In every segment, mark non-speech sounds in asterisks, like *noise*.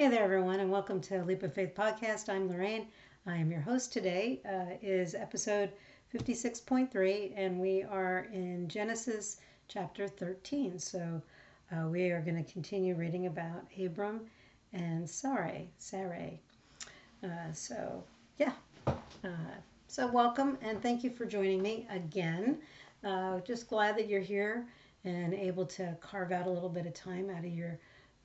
Hey there, everyone, and welcome to Leap of Faith podcast. I'm Lorraine. I am your host today. Uh, is episode 56.3, and we are in Genesis chapter 13. So uh, we are going to continue reading about Abram and Sarai. Sarai. Uh, so yeah. Uh, so welcome and thank you for joining me again. Uh, just glad that you're here and able to carve out a little bit of time out of your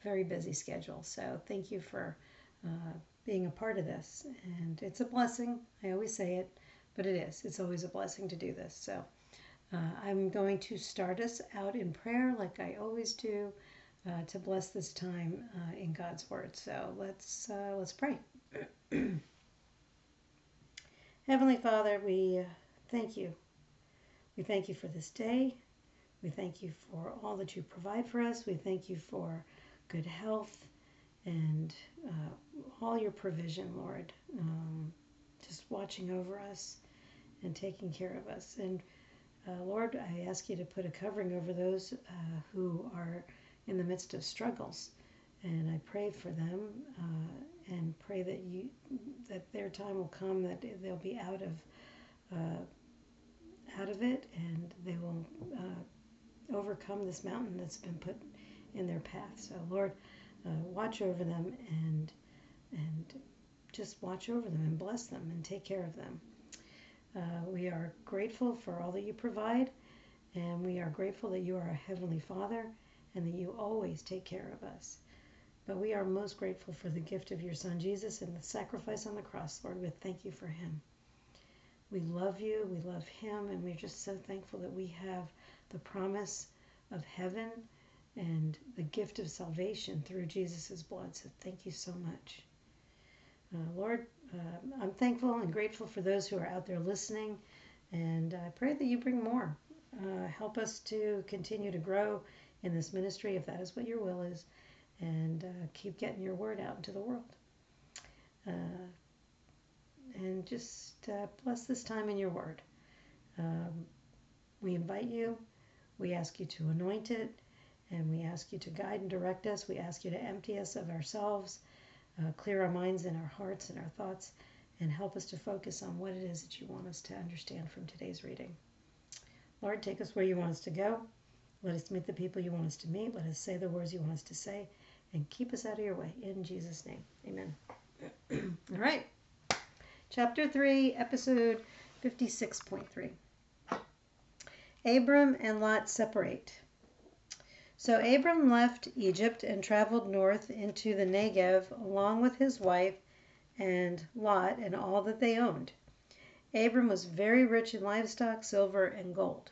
very busy schedule. So thank you for uh, being a part of this. And it's a blessing. I always say it, but it is. It's always a blessing to do this. So uh, I'm going to start us out in prayer like I always do uh, to bless this time uh, in God's Word. So let's uh, let's pray. *clears throat* Heavenly Father, we uh, thank you. We thank you for this day. We thank you for all that you provide for us. We thank you for good health and uh, all your provision, Lord. Um, just watching over us and taking care of us. And uh, Lord, I ask you to put a covering over those uh, who are in the midst of struggles. And I pray for them uh, and pray that you that their time will come that they'll be out of uh, out of it and they will uh, overcome this mountain that's been put in their path. So Lord, uh, watch over them and and just watch over them and bless them and take care of them. Uh, we are grateful for all that you provide, and we are grateful that you are a heavenly Father and that you always take care of us. But we are most grateful for the gift of your Son Jesus and the sacrifice on the cross, Lord. We thank you for him. We love you, we love him, and we're just so thankful that we have the promise of heaven and the gift of salvation through Jesus' blood. So thank you so much. Uh, Lord, uh, I'm thankful and grateful for those who are out there listening, and I pray that you bring more. Uh, help us to continue to grow in this ministry if that is what your will is, and uh, keep getting your word out into the world. Uh, and just uh, bless this time in your word. Um, we invite you, we ask you to anoint it, and we ask you to guide and direct us. We ask you to empty us of ourselves uh, clear our minds and our hearts and our thoughts, and help us to focus on what it is that you want us to understand from today's reading. Lord, take us where you want us to go. Let us meet the people you want us to meet. Let us say the words you want us to say, and keep us out of your way. In Jesus' name, amen. *clears throat* All right. Chapter 3, episode 56.3. Abram and Lot separate. So Abram left Egypt and traveled north into the Negev along with his wife and Lot and all that they owned. Abram was very rich in livestock, silver, and gold.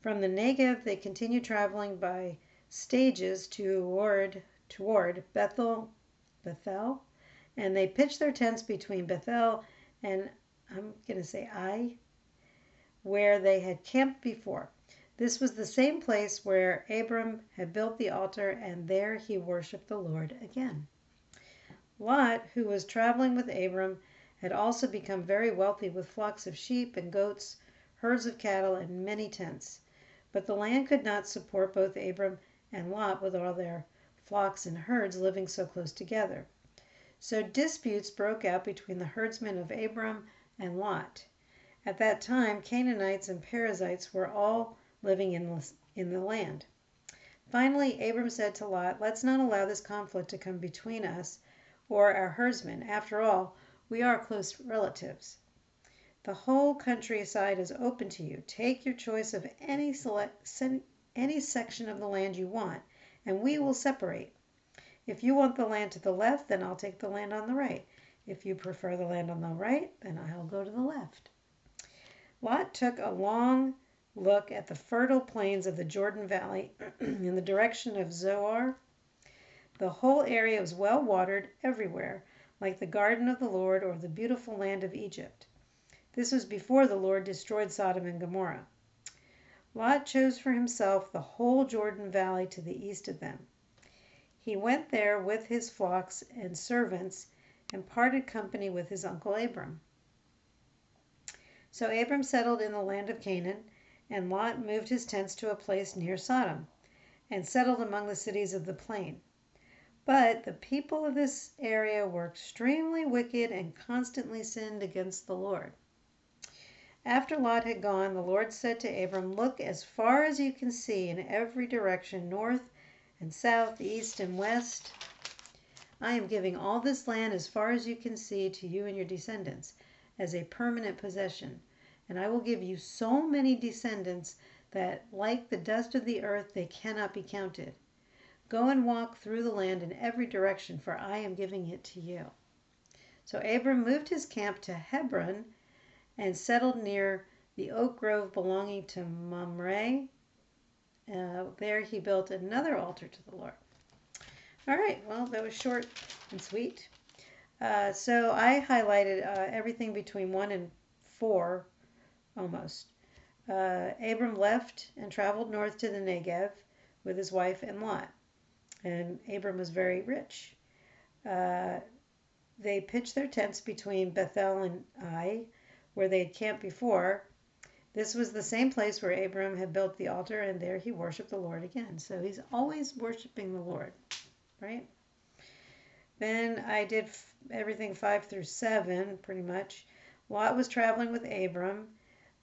From the Negev they continued traveling by stages toward toward Bethel, Bethel, and they pitched their tents between Bethel and I'm going to say Ai, where they had camped before. This was the same place where Abram had built the altar, and there he worshiped the Lord again. Lot, who was traveling with Abram, had also become very wealthy with flocks of sheep and goats, herds of cattle, and many tents. But the land could not support both Abram and Lot with all their flocks and herds living so close together. So disputes broke out between the herdsmen of Abram and Lot. At that time, Canaanites and Perizzites were all living in the, in the land. Finally, Abram said to Lot, Let's not allow this conflict to come between us or our herdsmen. After all, we are close relatives. The whole countryside is open to you. Take your choice of any, select, any section of the land you want, and we will separate. If you want the land to the left, then I'll take the land on the right. If you prefer the land on the right, then I'll go to the left. Lot took a long look at the fertile plains of the Jordan Valley *clears throat* in the direction of Zoar. The whole area was well watered everywhere, like the garden of the Lord or the beautiful land of Egypt. This was before the Lord destroyed Sodom and Gomorrah. Lot chose for himself the whole Jordan Valley to the east of them. He went there with his flocks and servants and parted company with his uncle Abram. So Abram settled in the land of Canaan and Lot moved his tents to a place near Sodom, and settled among the cities of the plain. But the people of this area were extremely wicked and constantly sinned against the Lord. After Lot had gone, the Lord said to Abram, Look as far as you can see in every direction, north and south, east and west. I am giving all this land as far as you can see to you and your descendants as a permanent possession. And I will give you so many descendants that, like the dust of the earth, they cannot be counted. Go and walk through the land in every direction, for I am giving it to you. So Abram moved his camp to Hebron and settled near the oak grove belonging to Mamre. Uh, there he built another altar to the Lord. All right, well, that was short and sweet. Uh, so I highlighted uh, everything between 1 and 4 almost. Uh, Abram left and traveled north to the Negev with his wife and Lot. And Abram was very rich. Uh, they pitched their tents between Bethel and Ai, where they had camped before. This was the same place where Abram had built the altar, and there he worshiped the Lord again. So he's always worshiping the Lord, right? Then I did everything five through seven, pretty much. Lot was traveling with Abram.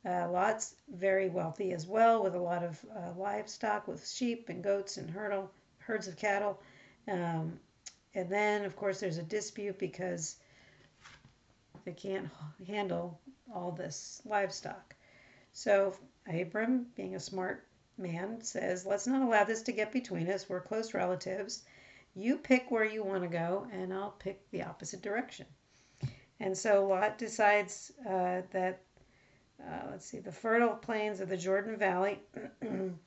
Uh, Lot's very wealthy as well, with a lot of uh, livestock, with sheep and goats and hurdle, herds of cattle. Um, and then, of course, there's a dispute because they can't handle all this livestock. So Abram, being a smart man, says, Let's not allow this to get between us. We're close relatives. You pick where you want to go, and I'll pick the opposite direction. And so Lot decides uh, that, uh, let's see, the fertile plains of the Jordan Valley *clears throat* in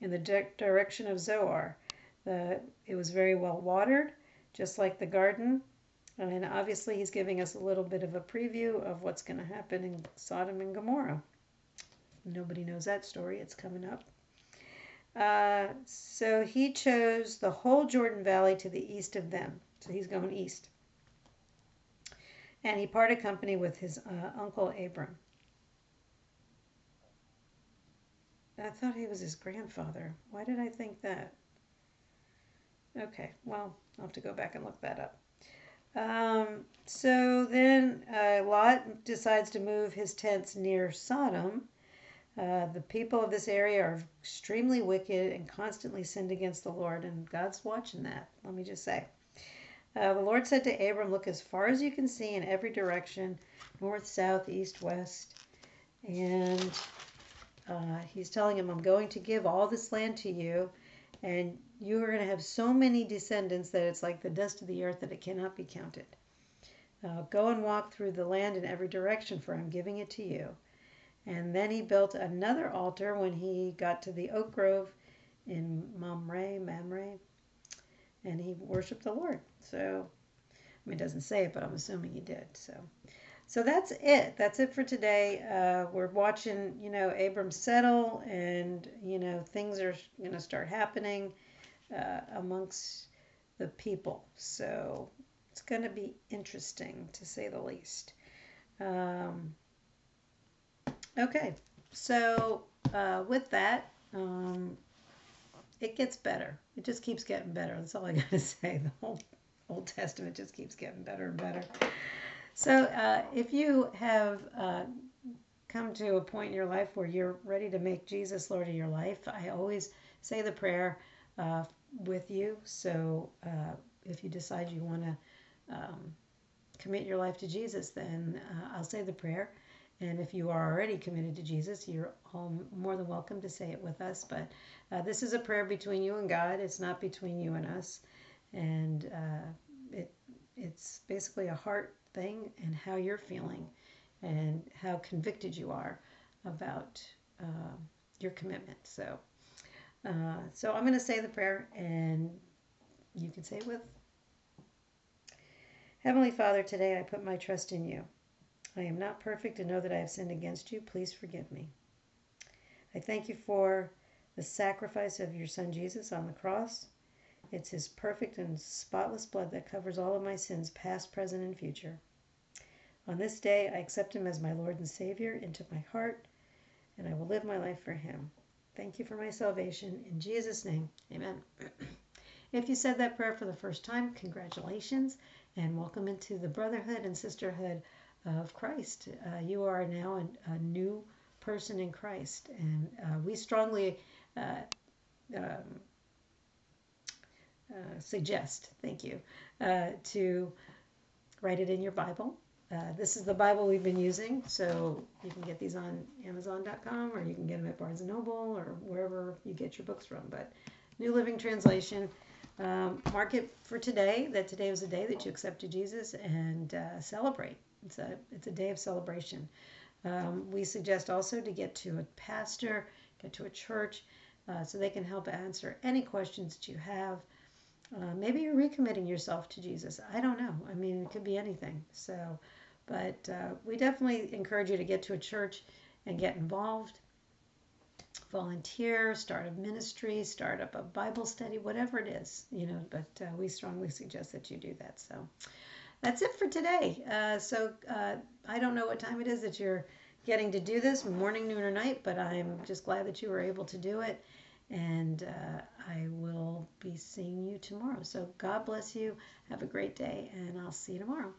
the di- direction of Zoar. The, it was very well watered, just like the garden and obviously, he's giving us a little bit of a preview of what's going to happen in Sodom and Gomorrah. Nobody knows that story, it's coming up. Uh, so he chose the whole Jordan Valley to the east of them. So he's going east. And he parted company with his uh, uncle Abram. I thought he was his grandfather. Why did I think that? Okay, well, I'll have to go back and look that up. Um, so then uh, Lot decides to move his tents near Sodom. Uh, the people of this area are extremely wicked and constantly sinned against the Lord, and God's watching that, let me just say. Uh, the Lord said to Abram, Look as far as you can see in every direction north, south, east, west. And uh, he's telling him, I'm going to give all this land to you, and you are going to have so many descendants that it's like the dust of the earth that it cannot be counted. Uh, go and walk through the land in every direction, for I'm giving it to you. And then he built another altar when he got to the oak grove in Mamre, Mamre, and he worshiped the Lord. So, I mean, it doesn't say it, but I'm assuming he did. So, so that's it. That's it for today. Uh, we're watching, you know, Abram settle, and you know, things are going to start happening uh, amongst the people. So it's going to be interesting to say the least. Um, okay, so uh, with that, um, it gets better. It just keeps getting better. That's all I got to *laughs* say. The whole Old Testament just keeps getting better and better. So uh, if you have uh, come to a point in your life where you're ready to make Jesus Lord of your life, I always say the prayer uh, with you. So uh, if you decide you want to um, commit your life to Jesus, then uh, I'll say the prayer. And if you are already committed to Jesus, you're more than welcome to say it with us. But uh, this is a prayer between you and God. It's not between you and us. And it it's basically a heart thing and how you're feeling and how convicted you are about uh, your commitment. So uh, so I'm going to say the prayer and you can say it with. Heavenly Father, today I put my trust in you. I am not perfect and know that I have sinned against you. Please forgive me. I thank you for the sacrifice of your Son Jesus on the cross. It's his perfect and spotless blood that covers all of my sins, past, present, and future. On this day, I accept him as my Lord and Savior into my heart, and I will live my life for him. Thank you for my salvation. In Jesus' name, amen. *clears throat* If you said that prayer for the first time, congratulations and welcome into the brotherhood and sisterhood of Christ. Uh, you are now a, a, new person in Christ, and uh, we strongly uh, um, uh, suggest, thank you, uh, to write it in your Bible. Uh, this is the Bible we've been using, so you can get these on Amazon.com or you can get them at Barnes and Noble or wherever you get your books from. But New Living Translation, um, mark it for today. That today was the day that you accepted Jesus and uh, celebrate. It's a it's a day of celebration. Um, we suggest also to get to a pastor, get to a church, uh, so they can help answer any questions that you have. Uh, maybe you're recommitting yourself to Jesus. I don't know. I mean, it could be anything. So, but uh, we definitely encourage you to get to a church and get involved. Volunteer, start a ministry, start up a Bible study, whatever it is, you know. But uh, we strongly suggest that you do that. So that's it for today. Uh, so uh, I don't know what time it is that you're getting to do this, morning, noon, or night, but I'm just glad that you were able to do it. And uh, I will be seeing you tomorrow. So God bless you. Have a great day, and I'll see you tomorrow.